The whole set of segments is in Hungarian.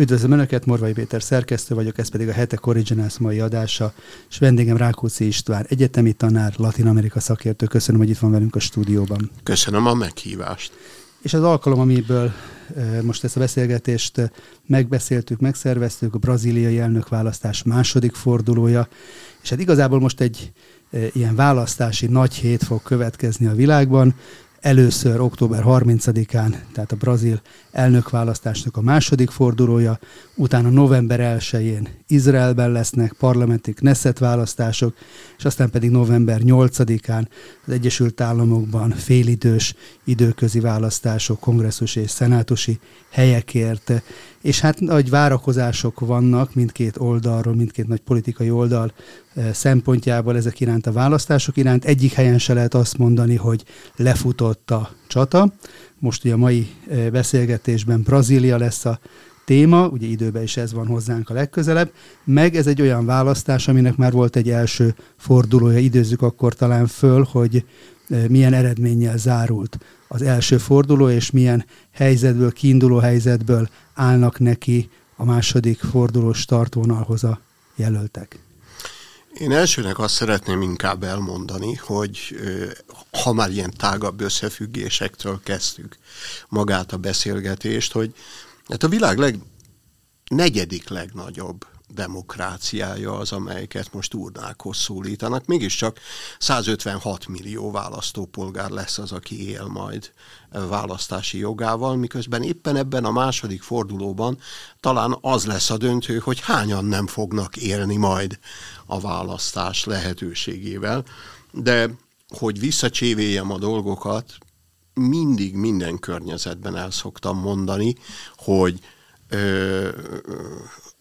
Üdvözlöm Önöket, Morvai Péter szerkesztő vagyok, ez pedig a Hetek Originals mai adása, és vendégem Rákóczi István, egyetemi tanár, Latin Amerika szakértő. Köszönöm, hogy itt van velünk a stúdióban. Köszönöm a meghívást. És az alkalom, amiből most ezt a beszélgetést megbeszéltük, megszerveztük, a braziliai elnökválasztás második fordulója, és hát igazából most egy ilyen választási nagy hét fog következni a világban. Először október 30-án, tehát a brazil elnökválasztásnak a második fordulója, utána november 1-én Izraelben lesznek parlamenti Knesset választások, és aztán pedig november 8-án az Egyesült Államokban félidős időközi választások, kongresszus és szenátusi helyekért. És hát nagy várakozások vannak mindkét oldalról, mindkét nagy politikai oldal szempontjából ezek iránt a választások iránt. Egyik helyen se lehet azt mondani, hogy lefutott a csata. Most ugye a mai eh, beszélgetésben Brazília lesz a téma, ugye időben is ez van hozzánk a legközelebb, meg ez egy olyan választás, aminek már volt egy első fordulója, időzzük akkor talán föl, hogy e, milyen eredménnyel zárult az első forduló, és milyen helyzetből, kiinduló helyzetből állnak neki a második fordulós startvonalhoz a jelöltek. Én elsőnek azt szeretném inkább elmondani, hogy ha már ilyen tágabb összefüggésektől kezdtük magát a beszélgetést, hogy Hát a világ leg, negyedik legnagyobb demokráciája az, amelyeket most urnákhoz szólítanak. Mégiscsak 156 millió választópolgár lesz az, aki él majd választási jogával, miközben éppen ebben a második fordulóban talán az lesz a döntő, hogy hányan nem fognak élni majd a választás lehetőségével. De hogy visszacsévéljem a dolgokat, mindig minden környezetben el szoktam mondani, hogy ö,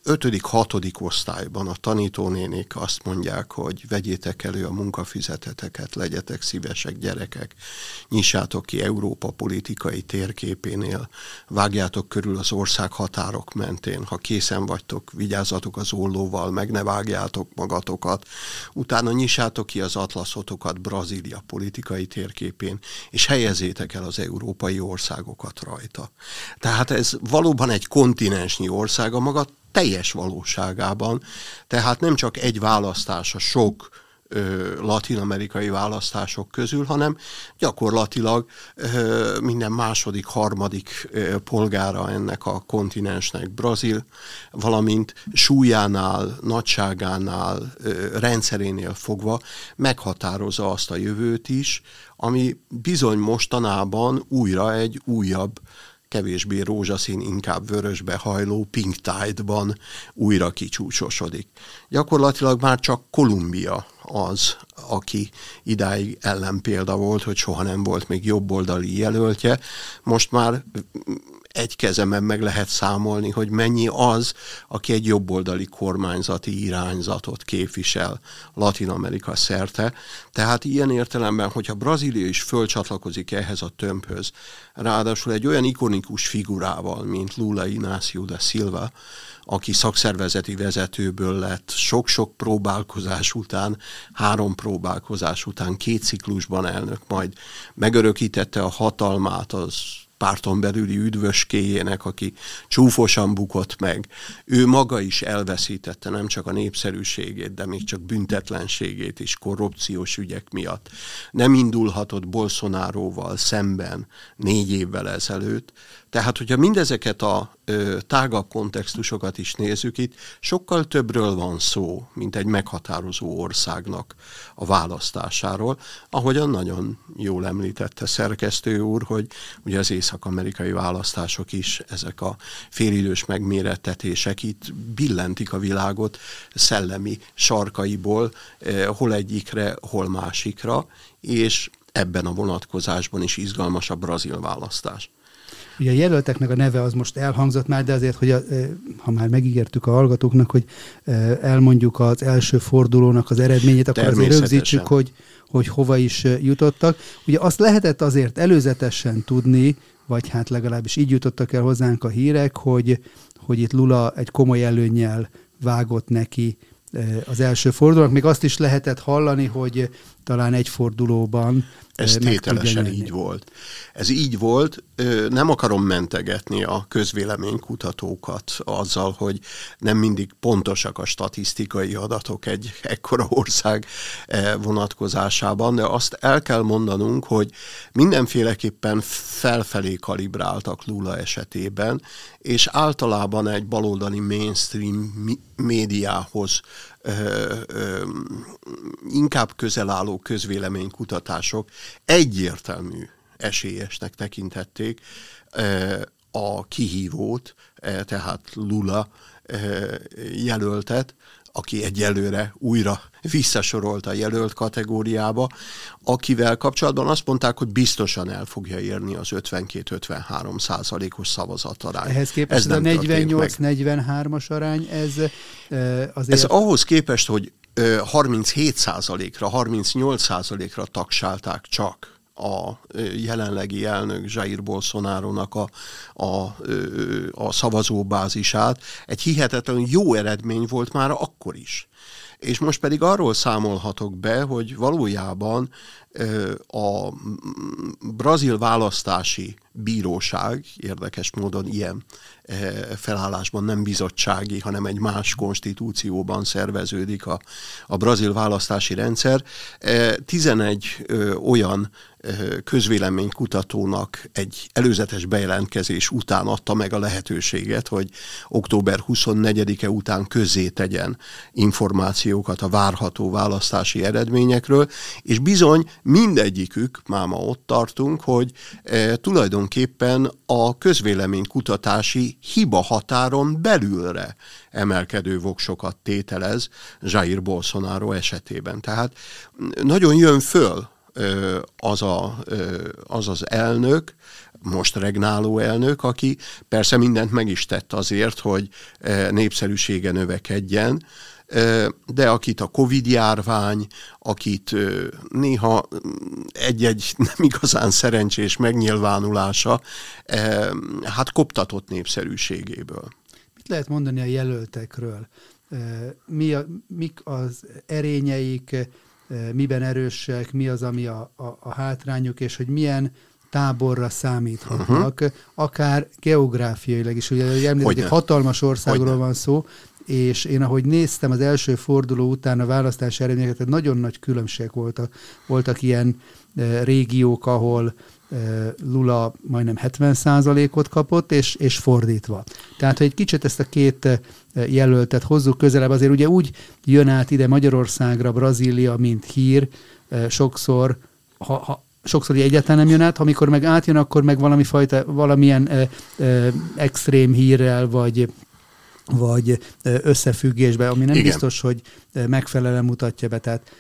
ötödik, hatodik osztályban a tanítónénik azt mondják, hogy vegyétek elő a munkafizeteteket, legyetek szívesek gyerekek, nyissátok ki Európa politikai térképénél, vágjátok körül az ország határok mentén, ha készen vagytok, vigyázzatok az ollóval, meg ne vágjátok magatokat, utána nyissátok ki az atlaszotokat Brazília politikai térképén, és helyezétek el az európai országokat rajta. Tehát ez valóban egy kontinensnyi ország, a maga teljes valóságában. Tehát nem csak egy választás a sok latin-amerikai választások közül, hanem gyakorlatilag ö, minden második, harmadik ö, polgára ennek a kontinensnek Brazil, valamint súlyánál, nagyságánál, ö, rendszerénél fogva meghatározza azt a jövőt is, ami bizony mostanában újra egy újabb kevésbé rózsaszín, inkább vörösbe hajló Pink Tide-ban újra kicsúcsosodik. Gyakorlatilag már csak Kolumbia az, aki idáig ellenpélda volt, hogy soha nem volt még jobboldali jelöltje. Most már egy kezemen meg lehet számolni, hogy mennyi az, aki egy jobboldali kormányzati irányzatot képvisel Latin Amerika szerte. Tehát ilyen értelemben, hogyha Brazília is fölcsatlakozik ehhez a tömbhöz, ráadásul egy olyan ikonikus figurával, mint Lula Inácio da Silva, aki szakszervezeti vezetőből lett sok-sok próbálkozás után, három próbálkozás után, két ciklusban elnök, majd megörökítette a hatalmát az párton belüli üdvöskéjének, aki csúfosan bukott meg. Ő maga is elveszítette nem csak a népszerűségét, de még csak büntetlenségét is korrupciós ügyek miatt. Nem indulhatott Bolsonaroval szemben négy évvel ezelőtt, tehát, hogyha mindezeket a ö, tágabb kontextusokat is nézzük itt, sokkal többről van szó, mint egy meghatározó országnak a választásáról. Ahogyan nagyon jól említette szerkesztő úr, hogy ugye az észak-amerikai választások is, ezek a félidős megmérettetések itt billentik a világot szellemi sarkaiból, eh, hol egyikre, hol másikra, és ebben a vonatkozásban is izgalmas a brazil választás. Ugye a jelölteknek a neve az most elhangzott már, de azért, hogy a, ha már megígértük a hallgatóknak, hogy elmondjuk az első fordulónak az eredményét, akkor azért rögzítsük, hogy, hogy hova is jutottak. Ugye azt lehetett azért előzetesen tudni, vagy hát legalábbis így jutottak el hozzánk a hírek, hogy, hogy itt Lula egy komoly előnyel vágott neki az első fordulónak. Még azt is lehetett hallani, hogy talán egy fordulóban ez tételesen így volt. Ez így volt, nem akarom mentegetni a közvéleménykutatókat azzal, hogy nem mindig pontosak a statisztikai adatok egy ekkora ország vonatkozásában, de azt el kell mondanunk, hogy mindenféleképpen felfelé kalibráltak Lula esetében, és általában egy baloldali mainstream médiához ö, ö, inkább közel álló közvéleménykutatások egyértelmű esélyesnek tekintették ö, a kihívót, tehát Lula jelöltet, aki egyelőre újra visszasorolt a jelölt kategóriába, akivel kapcsolatban azt mondták, hogy biztosan el fogja érni az 52-53 százalékos szavazatarány. Ehhez képest ez a 48-43-as arány, ez azért... Ez ahhoz képest, hogy 37 százalékra, 38 százalékra tagsálták csak a jelenlegi elnök Jair Bolsonaro-nak a, a, a szavazóbázisát. Egy hihetetlen jó eredmény volt már akkor is. És most pedig arról számolhatok be, hogy valójában a brazil választási bíróság, érdekes módon ilyen felállásban nem bizottsági, hanem egy más konstitúcióban szerveződik a, a brazil választási rendszer. 11 olyan közvéleménykutatónak egy előzetes bejelentkezés után adta meg a lehetőséget, hogy október 24-e után közzé tegyen információkat a várható választási eredményekről, és bizony mindegyikük, máma ott tartunk, hogy e, tulajdonképpen a közvéleménykutatási hiba határon belülre emelkedő voksokat tételez Jair Bolsonaro esetében. Tehát nagyon jön föl az, a, az az elnök, most regnáló elnök, aki persze mindent meg is tett azért, hogy népszerűsége növekedjen, de akit a Covid járvány, akit néha egy-egy nem igazán szerencsés megnyilvánulása, hát koptatott népszerűségéből. Mit lehet mondani a jelöltekről? Mi a, mik az erényeik, miben erősek, mi az, ami a, a, a hátrányuk, és hogy milyen táborra számíthatnak, uh-huh. akár geográfiailag is. Ugye említettek, egy hatalmas országról Hogyne. van szó, és én ahogy néztem az első forduló után a választási eredményeket, nagyon nagy különbségek voltak. Voltak ilyen e, régiók, ahol e, Lula majdnem 70%-ot kapott, és, és fordítva. Tehát, hogy egy kicsit ezt a két e, jelöltet hozzuk közelebb, azért ugye úgy jön át ide Magyarországra Brazília, mint hír, e, sokszor, ha, ha sokszor egyáltalán nem jön át, amikor meg átjön, akkor meg valami fajta, valamilyen e, e, extrém hírrel, vagy vagy összefüggésbe, ami nem Igen. biztos, hogy megfelelően mutatja be. Tehát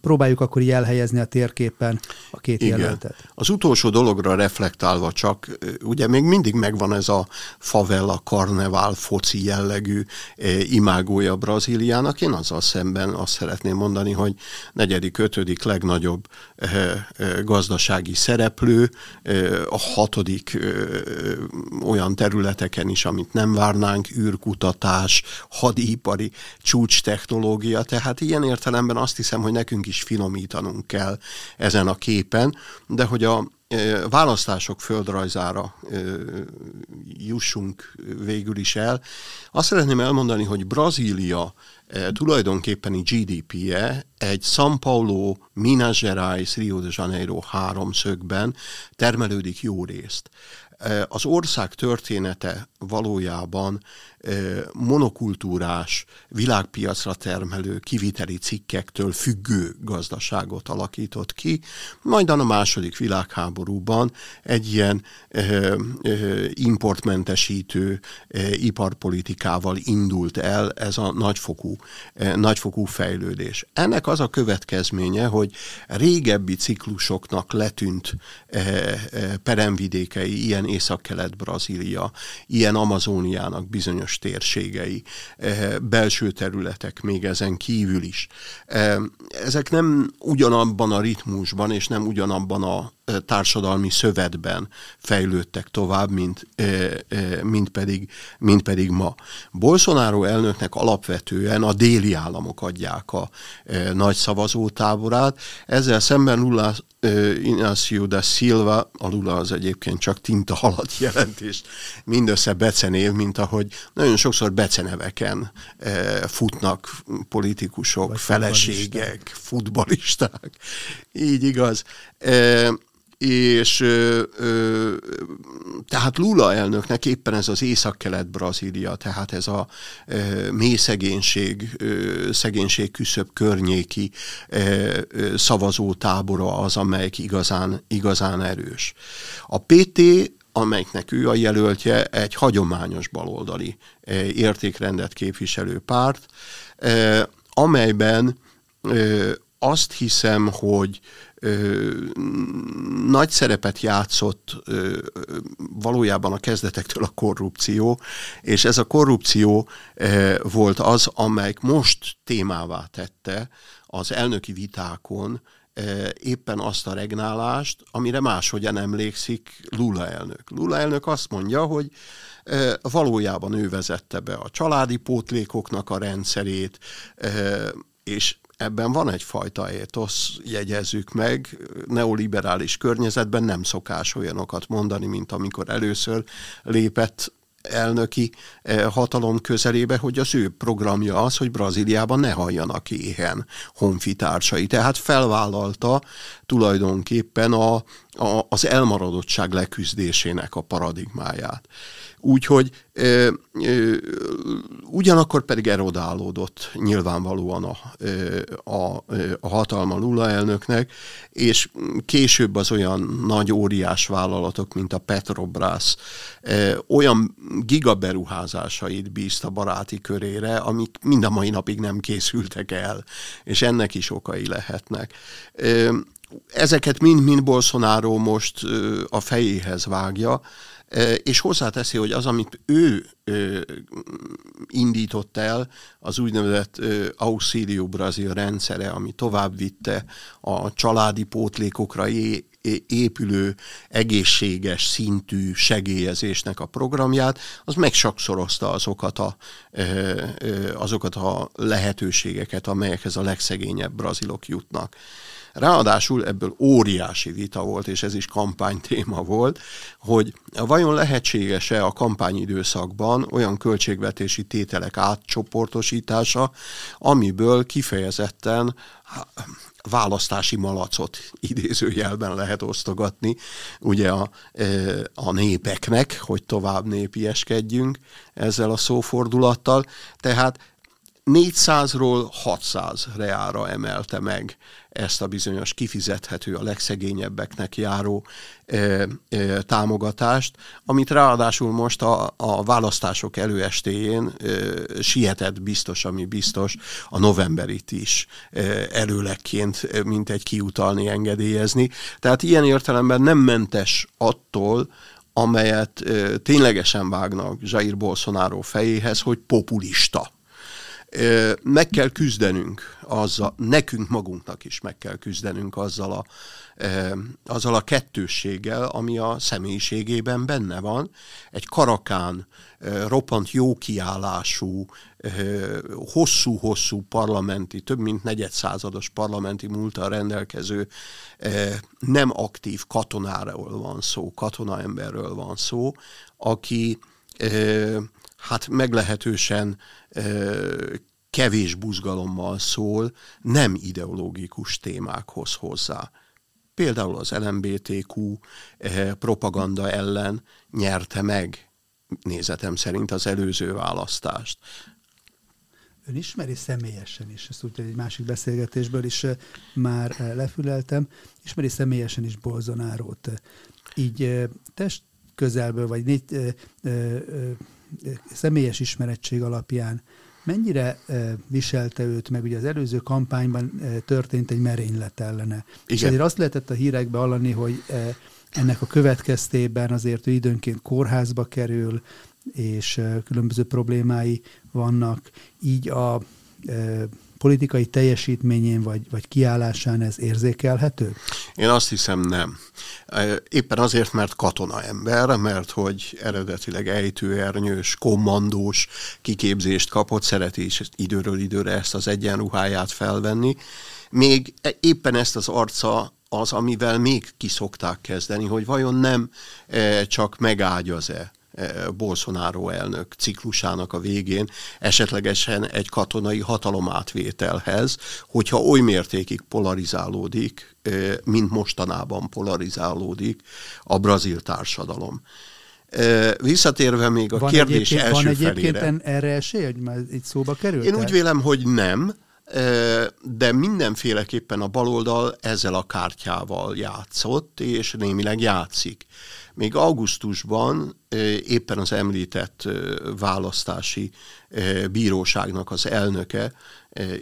próbáljuk akkor így elhelyezni a térképen a két Igen. jelöltet. Az utolsó dologra reflektálva csak, ugye még mindig megvan ez a favela, karnevál, foci jellegű eh, imágója Brazíliának. Én azzal szemben azt szeretném mondani, hogy negyedik, ötödik legnagyobb eh, eh, gazdasági szereplő, a hatodik olyan területeken is, amit nem várnánk, űrkutatás, hadipari csúcs technológia, tehát ilyen értelemben azt hiszem, hogy nekünk is finomítanunk kell ezen a képen, de hogy a e, választások földrajzára e, jussunk végül is el. Azt szeretném elmondani, hogy Brazília e, tulajdonképpeni GDP-je egy São Paulo, Minas Gerais, Rio de Janeiro háromszögben termelődik jó részt. Az ország története valójában monokultúrás, világpiacra termelő, kiviteli cikkektől függő gazdaságot alakított ki, majd a második világháborúban egy ilyen importmentesítő iparpolitikával indult el ez a nagyfokú, nagyfokú fejlődés. Ennek az a következménye, hogy régebbi ciklusoknak letűnt peremvidékei, ilyen észak-kelet-Brazília, ilyen Amazóniának bizonyos bizonyos térségei, eh, belső területek még ezen kívül is. Eh, ezek nem ugyanabban a ritmusban és nem ugyanabban a társadalmi szövetben fejlődtek tovább, mint, mint, pedig, mint pedig ma. Bolsonaro elnöknek alapvetően a déli államok adják a nagy szavazótáborát, ezzel szemben Lula Inácio da Silva, a Lula az egyébként csak tinta alatt jelentést, mindössze becenév, mint ahogy nagyon sokszor beceneveken futnak politikusok, Vagy feleségek, futbalisták. futbalisták. Így igaz és ö, ö, tehát Lula elnöknek éppen ez az észak-kelet-Brazília, tehát ez a ö, mély szegénység, ö, szegénység küszöbb környéki ö, ö, szavazótábora az, amelyik igazán, igazán erős. A PT amelyiknek ő a jelöltje, egy hagyományos baloldali értékrendet képviselő párt, amelyben azt hiszem, hogy ö, nagy szerepet játszott ö, valójában a kezdetektől a korrupció, és ez a korrupció ö, volt az, amelyik most témává tette az elnöki vitákon éppen azt a regnálást, amire máshogyan emlékszik Lula elnök. Lula elnök azt mondja, hogy valójában ő vezette be a családi pótlékoknak a rendszerét, és ebben van egyfajta étosz, jegyezzük meg, neoliberális környezetben nem szokás olyanokat mondani, mint amikor először lépett elnöki eh, hatalom közelébe, hogy az ő programja az, hogy Brazíliában ne halljanak éhen honfitársai. Tehát felvállalta tulajdonképpen a, a, az elmaradottság leküzdésének a paradigmáját. Úgyhogy ö, ö, ugyanakkor pedig erodálódott nyilvánvalóan a, a, a hatalma Lula elnöknek, és később az olyan nagy óriás vállalatok, mint a Petrobras ö, olyan gigaberuházásait bízta baráti körére, amik mind a mai napig nem készültek el, és ennek is okai lehetnek. Ö, ezeket mind-mind Bolsonaro most a fejéhez vágja, és hozzáteszi, hogy az, amit ő indított el, az úgynevezett Auxilio Brazil rendszere, ami tovább vitte a családi pótlékokra épülő egészséges szintű segélyezésnek a programját, az megsakszorozta azokat a, azokat a lehetőségeket, amelyekhez a legszegényebb brazilok jutnak. Ráadásul ebből óriási vita volt, és ez is kampánytéma volt, hogy vajon lehetséges-e a kampányidőszakban olyan költségvetési tételek átcsoportosítása, amiből kifejezetten választási malacot idézőjelben lehet osztogatni, ugye a, e, a népeknek, hogy tovább népieskedjünk ezzel a szófordulattal. Tehát 400-ról 600 reára emelte meg ezt a bizonyos kifizethető, a legszegényebbeknek járó e, e, támogatást, amit ráadásul most a, a választások előestéjén e, sietett biztos, ami biztos, a novemberit is e, előlekként, mint egy kiutalni, engedélyezni. Tehát ilyen értelemben nem mentes attól, amelyet e, ténylegesen vágnak Jair Bolsonaro fejéhez, hogy populista meg kell küzdenünk azzal, nekünk magunknak is meg kell küzdenünk azzal a, azzal a kettősséggel, ami a személyiségében benne van. Egy karakán, roppant jó kiállású, hosszú-hosszú parlamenti, több mint negyedszázados parlamenti múltal rendelkező nem aktív katonáról van szó, katonaemberről van szó, aki hát meglehetősen kevés buzgalommal szól, nem ideológikus témákhoz hozzá. Például az LMBTQ propaganda ellen nyerte meg nézetem szerint az előző választást. Ön ismeri személyesen is, ezt úgy egy másik beszélgetésből is már lefüleltem, ismeri személyesen is Bolzonárót. Így test közelből, vagy négy, ö, ö, személyes ismerettség alapján mennyire viselte őt meg? Ugye az előző kampányban történt egy merénylet ellene. Igen. És ezért azt lehetett a hírekbe hallani, hogy ennek a következtében azért ő időnként kórházba kerül, és különböző problémái vannak. Így a politikai teljesítményén vagy, vagy kiállásán ez érzékelhető? Én azt hiszem nem. Éppen azért, mert katona ember, mert hogy eredetileg ejtőernyős, kommandós kiképzést kapott, szereti is időről időre ezt az egyenruháját felvenni. Még e, éppen ezt az arca az, amivel még kiszokták kezdeni, hogy vajon nem e, csak megágyaz-e e, Bolsonaro elnök ciklusának a végén esetlegesen egy katonai hatalomátvételhez, hogyha oly mértékig polarizálódik, e, mint mostanában polarizálódik a brazil társadalom. Visszatérve még a van kérdés első Van egyébként felére. erre esély, hogy már itt szóba került? Én úgy vélem, hogy nem, de mindenféleképpen a baloldal ezzel a kártyával játszott, és némileg játszik. Még augusztusban éppen az említett választási bíróságnak az elnöke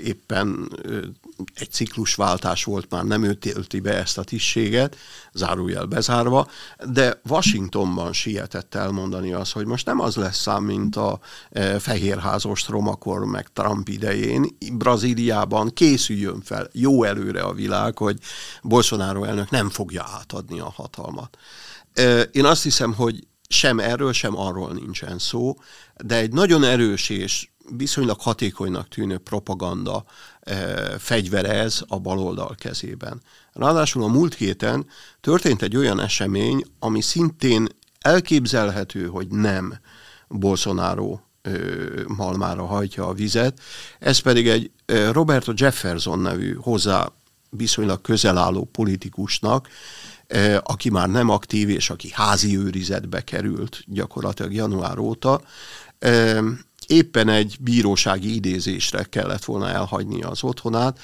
éppen egy ciklusváltás volt, már nem ő télti be ezt a tisztséget, zárójel bezárva, de Washingtonban sietett elmondani azt, hogy most nem az lesz szám, mint a fehérházos tromakor meg Trump idején. Brazíliában készüljön fel jó előre a világ, hogy Bolsonaro elnök nem fogja átadni a hatalmat. Én azt hiszem, hogy sem erről, sem arról nincsen szó, de egy nagyon erős és viszonylag hatékonynak tűnő propaganda fegyvere ez a baloldal kezében. Ráadásul a múlt héten történt egy olyan esemény, ami szintén elképzelhető, hogy nem Bolsonaro malmára hajtja a vizet, ez pedig egy Roberto Jefferson nevű hozzá viszonylag közel álló politikusnak, aki már nem aktív, és aki házi őrizetbe került gyakorlatilag január óta, éppen egy bírósági idézésre kellett volna elhagyni az otthonát.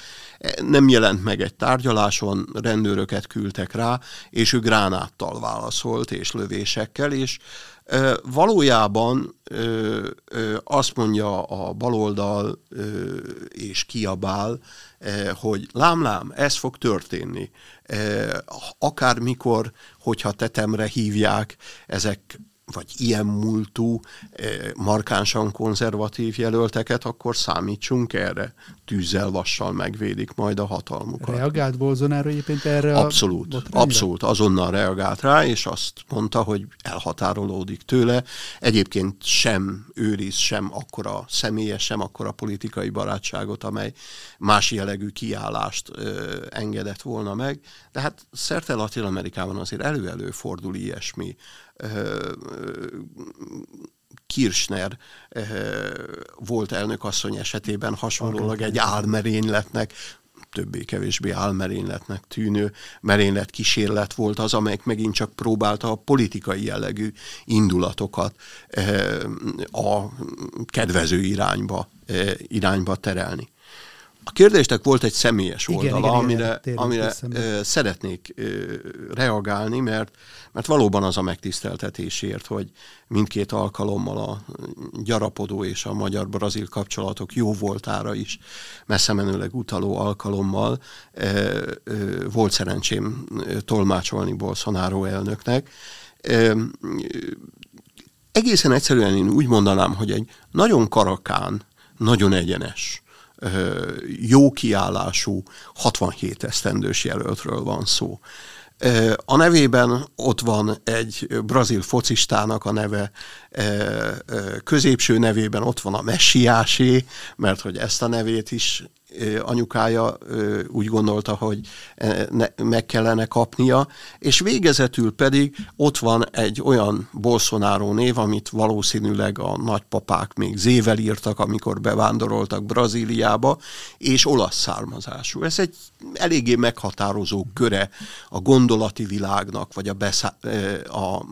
Nem jelent meg egy tárgyaláson, rendőröket küldtek rá, és ő gránáttal válaszolt, és lövésekkel, és valójában azt mondja a baloldal, és kiabál, hogy lám-lám, ez fog történni. Akármikor, hogyha tetemre hívják, ezek vagy ilyen múltú, eh, markánsan konzervatív jelölteket, akkor számítsunk erre. Tűzzel, vassal megvédik majd a hatalmukat. Reagált Bolsonaro egyébként erre Abszolút, a abszolút, azonnal reagált rá, és azt mondta, hogy elhatárolódik tőle. Egyébként sem őriz, sem akkora személyes, sem akkora politikai barátságot, amely más jellegű kiállást ö, engedett volna meg. De hát szerte Latin Amerikában azért elő-elő fordul ilyesmi Kirchner volt elnökasszony esetében hasonlólag egy álmerényletnek, többé-kevésbé álmerényletnek tűnő merénylet kísérlet volt az, amelyik megint csak próbálta a politikai jellegű indulatokat a kedvező irányba, irányba terelni. A kérdésnek volt egy személyes oldala, igen, amire, igen, amire ö, szeretnék reagálni, mert, mert valóban az a megtiszteltetésért, hogy mindkét alkalommal a gyarapodó és a magyar-brazil kapcsolatok jó voltára is messze menőleg utaló alkalommal volt szerencsém tolmácsolni Bolsonaro elnöknek. Egészen egyszerűen én úgy mondanám, hogy egy nagyon karakán, nagyon egyenes, jó kiállású 67 esztendős jelöltről van szó. A nevében ott van egy brazil focistának a neve, középső nevében ott van a messiásé, mert hogy ezt a nevét is anyukája úgy gondolta, hogy meg kellene kapnia, és végezetül pedig ott van egy olyan Bolsonaro név, amit valószínűleg a nagypapák még zével írtak, amikor bevándoroltak Brazíliába, és olasz származású. Ez egy eléggé meghatározó köre a gondolati világnak, vagy a, beszá- a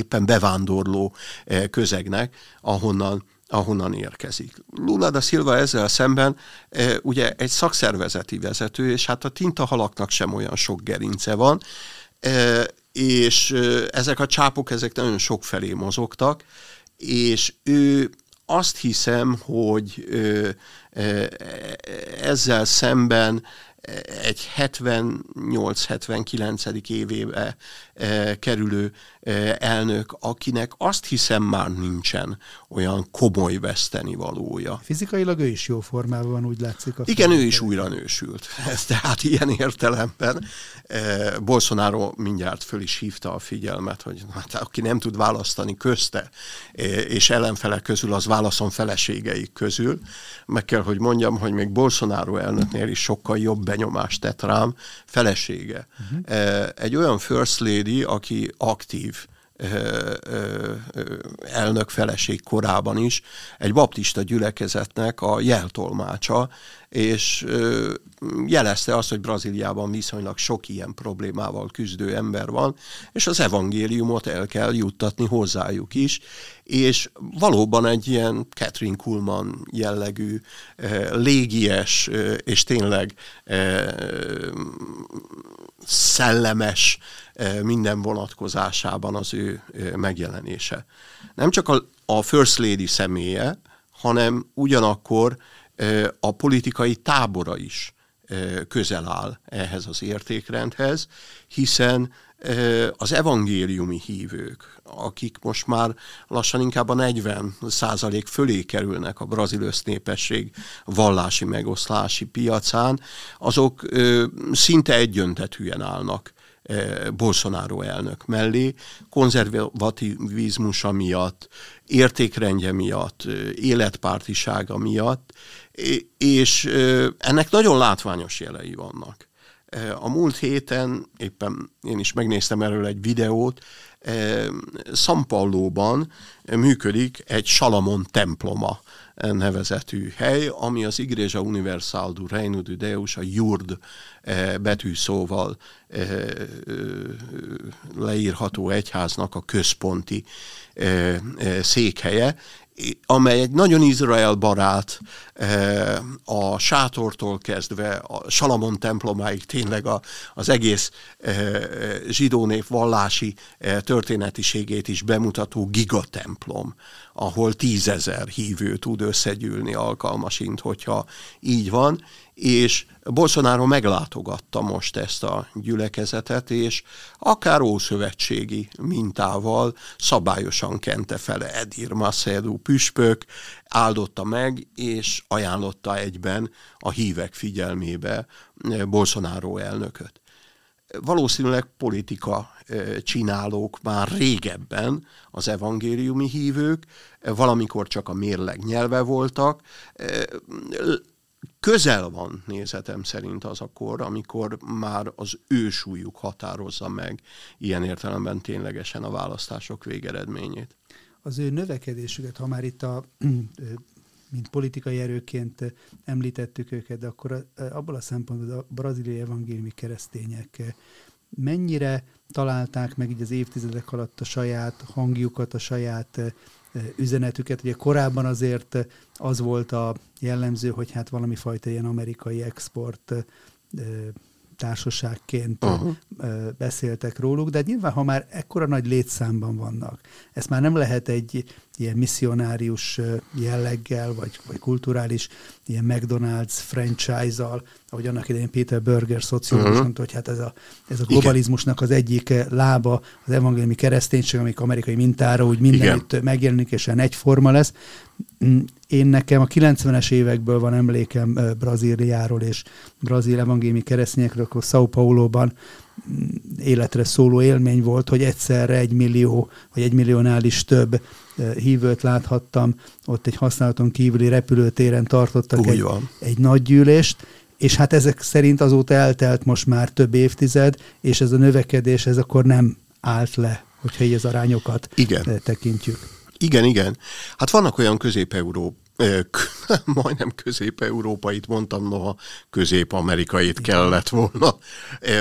éppen bevándorló közegnek, ahonnan ahonnan érkezik. Lula da Silva ezzel szemben e, ugye egy szakszervezeti vezető, és hát a tintahalaknak sem olyan sok gerince van, e, és ezek a csápok, ezek nagyon sok felé mozogtak, és ő azt hiszem, hogy ezzel szemben egy 78-79. évébe kerülő elnök, akinek azt hiszem már nincsen olyan komoly veszteni valója. Fizikailag ő is jó formában van, úgy látszik. A Igen, ő is újra nősült. Tehát ilyen értelemben Bolsonaro mindjárt föl is hívta a figyelmet, hogy hát, aki nem tud választani közte és ellenfelek közül, az válaszon feleségeik közül. Meg kell, hogy mondjam, hogy még Bolsonaro elnöknél is sokkal jobb benyomást tett rám felesége. Uh-huh. Egy olyan first lady, aki aktív elnök feleség korában is egy baptista gyülekezetnek a jeltolmácsa, és jelezte azt, hogy Brazíliában viszonylag sok ilyen problémával küzdő ember van, és az evangéliumot el kell juttatni hozzájuk is, és valóban egy ilyen Catherine Kuhlman jellegű, légies, és tényleg szellemes minden vonatkozásában az ő megjelenése. Nem csak a, a First Lady személye, hanem ugyanakkor a politikai tábora is közel áll ehhez az értékrendhez, hiszen az evangéliumi hívők, akik most már lassan inkább a 40 százalék fölé kerülnek a brazil össznépesség vallási megoszlási piacán, azok szinte egyöntetűen állnak Bolsonaro elnök mellé, konzervativizmusa miatt, értékrendje miatt, életpártisága miatt, és ennek nagyon látványos jelei vannak. A múlt héten éppen én is megnéztem erről egy videót, São Paulo-ban működik egy Salamon temploma nevezetű hely, ami az Igreja Universal do Reino de Deus, a Jurd betűszóval leírható egyháznak a központi székhelye, amely egy nagyon Izrael barát, eh, a sátortól kezdve a Salamon templomáig tényleg a, az egész eh, zsidó nép vallási eh, történetiségét is bemutató gigatemplom, ahol tízezer hívő tud összegyűlni alkalmasint, hogyha így van, és Bolsonaro meglátogatta most ezt a gyülekezetet, és akár ószövetségi mintával szabályosan kente fele Edir Macedo püspök, áldotta meg, és ajánlotta egyben a hívek figyelmébe Bolsonaro elnököt. Valószínűleg politika csinálók már régebben az evangéliumi hívők, valamikor csak a mérleg nyelve voltak, közel van nézetem szerint az a kor, amikor már az ősúlyuk határozza meg ilyen értelemben ténylegesen a választások végeredményét. Az ő növekedésüket, ha már itt a mint politikai erőként említettük őket, de akkor abból a szempontból a braziliai evangéliumi keresztények mennyire találták meg így az évtizedek alatt a saját hangjukat, a saját üzenetüket. Ugye korábban azért az volt a jellemző, hogy hát valami fajta ilyen amerikai export társaságként uh-huh. beszéltek róluk, de nyilván, ha már ekkora nagy létszámban vannak, ezt már nem lehet egy ilyen misszionárius jelleggel, vagy, vagy kulturális ilyen McDonald's franchise-al, ahogy annak idején Peter Berger szociológus uh-huh. mondta, hogy hát ez a, ez a globalizmusnak az egyik lába, az evangéliumi kereszténység, amik amerikai mintára úgy mindenütt Igen. megjelenik, és egyforma lesz. Mm, én nekem a 90-es évekből van emlékem Brazíliáról és brazil evangéliumi keresztényekről, akkor São Paulo-ban életre szóló élmény volt, hogy egyszerre egy millió, vagy egy milliónál is több hívőt láthattam, ott egy használaton kívüli repülőtéren tartottak egy, egy nagy gyűlést, és hát ezek szerint azóta eltelt most már több évtized, és ez a növekedés, ez akkor nem állt le, hogyha így az arányokat Igen. tekintjük. Igen, igen. Hát vannak olyan közép-európ majdnem közép-európait mondtam, noha közép-amerikait kellett volna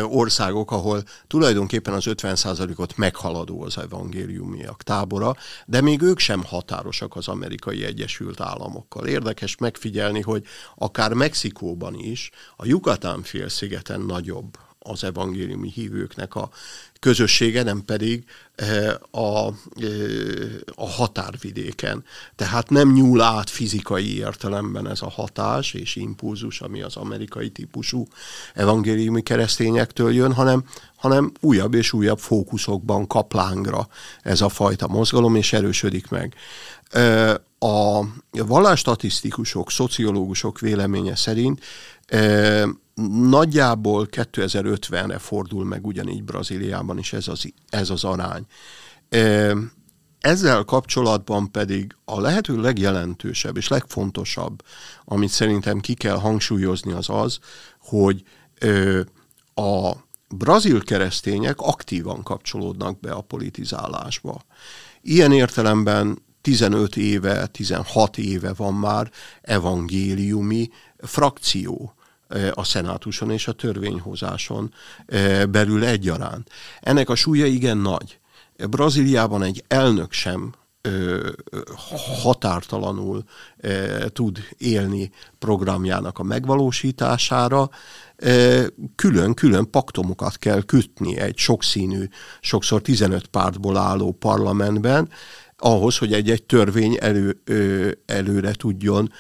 országok, ahol tulajdonképpen az 50%-ot meghaladó az evangéliumiak tábora, de még ők sem határosak az amerikai Egyesült Államokkal. Érdekes megfigyelni, hogy akár Mexikóban is a Yucatán félszigeten nagyobb az evangéliumi hívőknek a közössége, nem pedig a, a határvidéken. Tehát nem nyúl át fizikai értelemben ez a hatás és impulzus, ami az amerikai típusú evangéliumi keresztényektől jön, hanem, hanem újabb és újabb fókuszokban kaplángra ez a fajta mozgalom, és erősödik meg. A vallástatisztikusok, szociológusok véleménye szerint nagyjából 2050-re fordul meg ugyanígy Brazíliában is ez az, ez az arány. Ezzel kapcsolatban pedig a lehető legjelentősebb és legfontosabb, amit szerintem ki kell hangsúlyozni, az az, hogy a brazil keresztények aktívan kapcsolódnak be a politizálásba. Ilyen értelemben 15 éve, 16 éve van már evangéliumi frakció a szenátuson és a törvényhozáson belül egyaránt. Ennek a súlya igen nagy. Brazíliában egy elnök sem határtalanul tud élni programjának a megvalósítására, külön-külön paktomokat kell kötni egy sokszínű, sokszor 15 pártból álló parlamentben, ahhoz, hogy egy-egy törvény elő, előre tudjon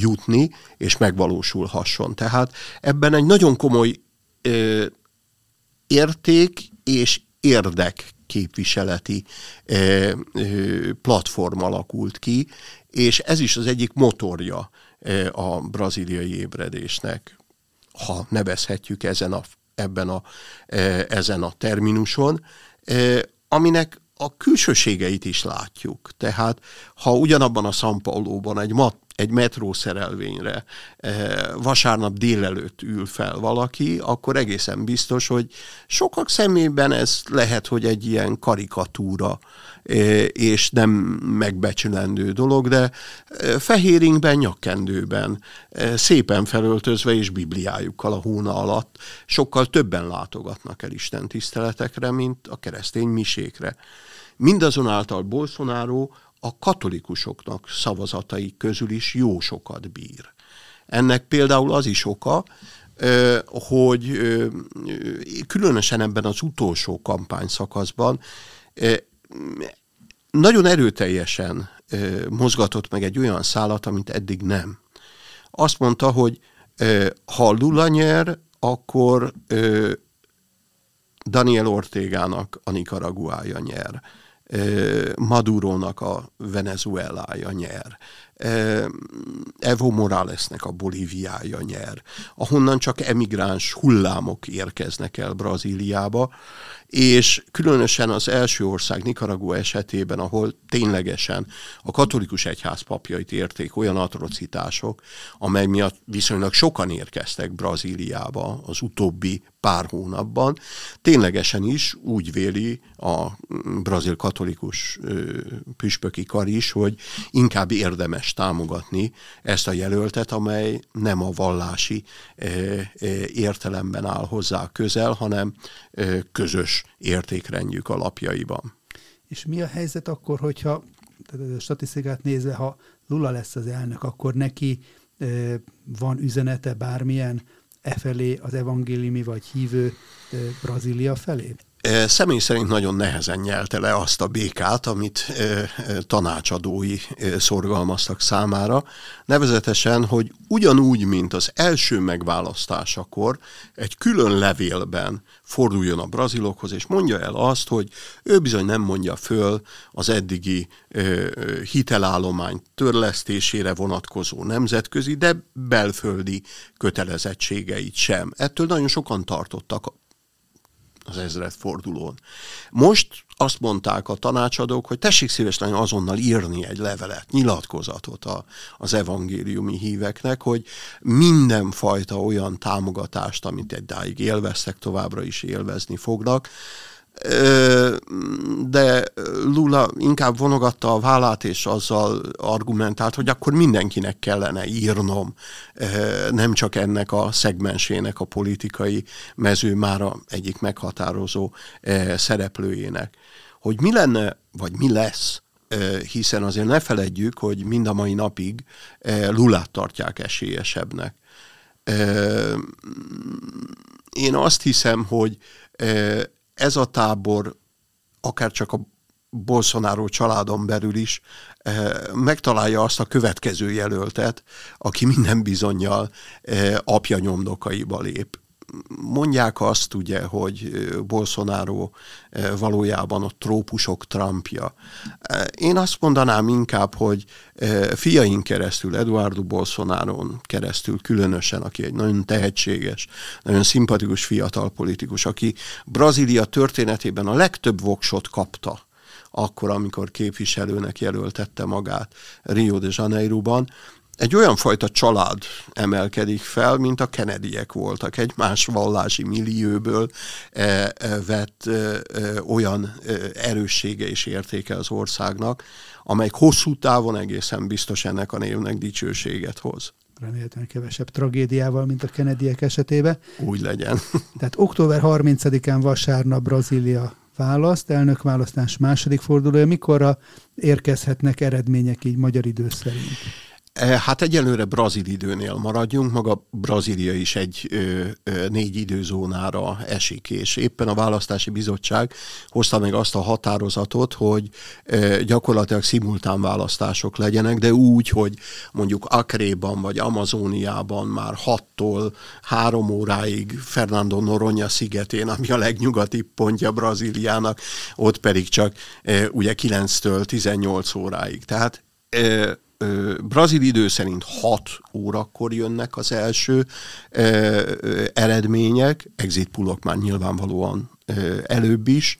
jutni, és megvalósulhasson. Tehát ebben egy nagyon komoly érték és érdek képviseleti platform alakult ki, és ez is az egyik motorja a braziliai ébredésnek, ha nevezhetjük ezen a, ebben a, ezen a terminuson, aminek a külsőségeit is látjuk. Tehát ha ugyanabban a Paulo-ban egy, mat, egy metrószerelvényre eh, vasárnap délelőtt ül fel valaki, akkor egészen biztos, hogy sokak szemében ez lehet, hogy egy ilyen karikatúra és nem megbecsülendő dolog, de eh, fehéringben, nyakkendőben, szépen felöltözve és bibliájukkal a hóna alatt sokkal többen látogatnak el Isten tiszteletekre, mint a keresztény misékre. Mindazonáltal Bolsonaro a katolikusoknak szavazatai közül is jó sokat bír. Ennek például az is oka, hogy különösen ebben az utolsó kampányszakaszban nagyon erőteljesen mozgatott meg egy olyan szállat, amit eddig nem. Azt mondta, hogy ha Lula nyer, akkor Daniel Ortégának a Nicaraguája nyer. Madurónak a Venezuelája nyer. Evo Moralesnek a Bolíviája nyer, ahonnan csak emigráns hullámok érkeznek el Brazíliába, és különösen az első ország Nicaragua esetében, ahol ténylegesen a katolikus egyház papjait érték olyan atrocitások, amely miatt viszonylag sokan érkeztek Brazíliába az utóbbi pár hónapban, ténylegesen is úgy véli a brazil katolikus püspöki kar is, hogy inkább érdemes támogatni ezt a jelöltet, amely nem a vallási értelemben áll hozzá közel, hanem közös értékrendjük alapjaiban. És mi a helyzet akkor, hogyha tehát a statisztikát nézve, ha Lula lesz az elnök, akkor neki van üzenete bármilyen e felé az evangéliumi vagy hívő Brazília felé? Személy szerint nagyon nehezen nyelte le azt a békát, amit tanácsadói szorgalmaztak számára, nevezetesen, hogy ugyanúgy, mint az első megválasztásakor egy külön levélben forduljon a brazilokhoz, és mondja el azt, hogy ő bizony nem mondja föl az eddigi hitelállomány törlesztésére vonatkozó nemzetközi, de belföldi kötelezettségeit sem. Ettől nagyon sokan tartottak az ezredfordulón. Most azt mondták a tanácsadók, hogy tessék szívesen azonnal írni egy levelet, nyilatkozatot a, az evangéliumi híveknek, hogy mindenfajta olyan támogatást, amit egy dáig élveztek, továbbra is élvezni fognak, de Lula inkább vonogatta a vállát, és azzal argumentált, hogy akkor mindenkinek kellene írnom, nem csak ennek a szegmensének, a politikai mező már egyik meghatározó szereplőjének. Hogy mi lenne, vagy mi lesz, hiszen azért ne feledjük, hogy mind a mai napig Lulát tartják esélyesebbnek Én azt hiszem, hogy ez a tábor akár csak a Bolsonaro családon belül is megtalálja azt a következő jelöltet, aki minden bizonyal apja nyomdokaiba lép mondják azt ugye, hogy Bolsonaro valójában a trópusok Trumpja. Én azt mondanám inkább, hogy fiaink keresztül, Eduardo bolsonaro keresztül különösen, aki egy nagyon tehetséges, nagyon szimpatikus fiatal politikus, aki Brazília történetében a legtöbb voksot kapta, akkor, amikor képviselőnek jelöltette magát Rio de Janeiroban, egy olyan fajta család emelkedik fel, mint a Kennedyek voltak, egy más vallási millióből e, e, vett e, olyan erőssége és értéke az országnak, amely hosszú távon egészen biztos ennek a névnek dicsőséget hoz. Remélhetően kevesebb tragédiával, mint a Kennedyek esetében. Úgy legyen. Tehát október 30-án vasárnap Brazília választ, elnökválasztás második fordulója. Mikorra érkezhetnek eredmények így magyar idő szerint? E, hát egyelőre brazil időnél maradjunk, maga Brazília is egy ö, ö, négy időzónára esik, és éppen a választási bizottság hozta meg azt a határozatot, hogy ö, gyakorlatilag szimultán választások legyenek, de úgy, hogy mondjuk Akréban vagy Amazóniában már 6-tól 3 óráig Fernando Noronha szigetén, ami a legnyugatibb pontja Brazíliának, ott pedig csak ö, ugye 9-től 18 óráig. Tehát ö, brazil idő szerint 6 órakor jönnek az első eredmények, exit poolok már nyilvánvalóan előbb is,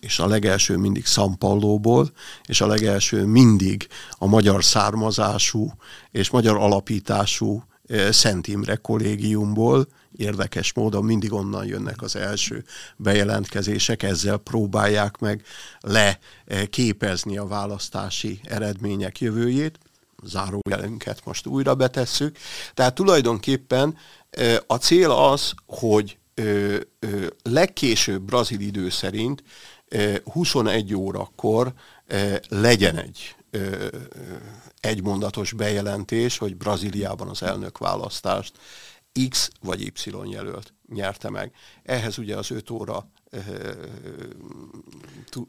és a legelső mindig São Paulo-ból, és a legelső mindig a magyar származású és magyar alapítású Szent Imre kollégiumból, érdekes módon mindig onnan jönnek az első bejelentkezések, ezzel próbálják meg leképezni a választási eredmények jövőjét zárójelünket most újra betesszük. Tehát tulajdonképpen a cél az, hogy legkésőbb brazil idő szerint 21 órakor legyen egy egymondatos bejelentés, hogy Brazíliában az elnök választást X vagy Y jelölt nyerte meg. Ehhez ugye az 5 óra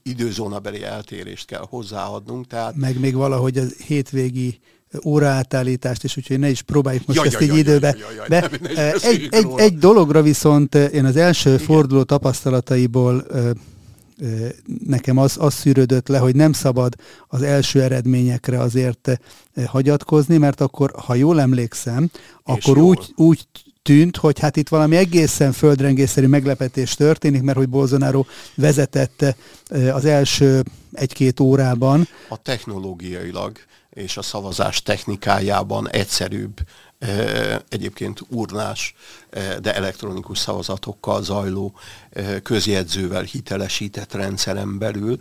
időzónabeli eltérést kell hozzáadnunk. Tehát... Meg még valahogy a hétvégi óraátállítást, és úgyhogy ne is próbáljuk most ja, ezt ja, így időbe. Ja, ja, ja, De nem, egy, egy, egy dologra viszont én az első Igen. forduló tapasztalataiból nekem az, az szűrődött le, hogy nem szabad az első eredményekre azért hagyatkozni, mert akkor, ha jól emlékszem, és akkor jól. úgy, úgy tűnt, hogy hát itt valami egészen földrengésszerű meglepetés történik, mert hogy Bolsonaro vezetett az első egy-két órában. A technológiailag és a szavazás technikájában egyszerűbb egyébként urnás, de elektronikus szavazatokkal zajló közjegyzővel hitelesített rendszeren belül.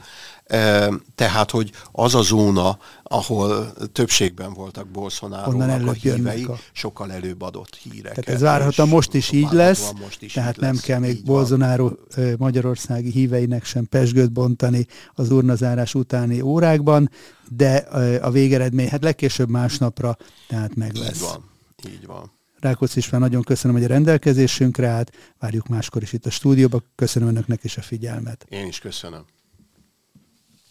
Tehát, hogy az a zóna, ahol többségben voltak bolsonaro a hívei, a... sokkal előbb adott hírek. Tehát ez várhatóan most is így lesz, most is tehát így nem lesz, kell még Bolsonaro van. magyarországi híveinek sem pesgőt bontani az urnazárás utáni órákban, de a végeredmény, hát legkésőbb másnapra, tehát meg lesz. Így van. Így van. Rákóczi István, nagyon köszönöm, hogy a rendelkezésünkre állt. Várjuk máskor is itt a stúdióba. Köszönöm önöknek is a figyelmet. Én is köszönöm.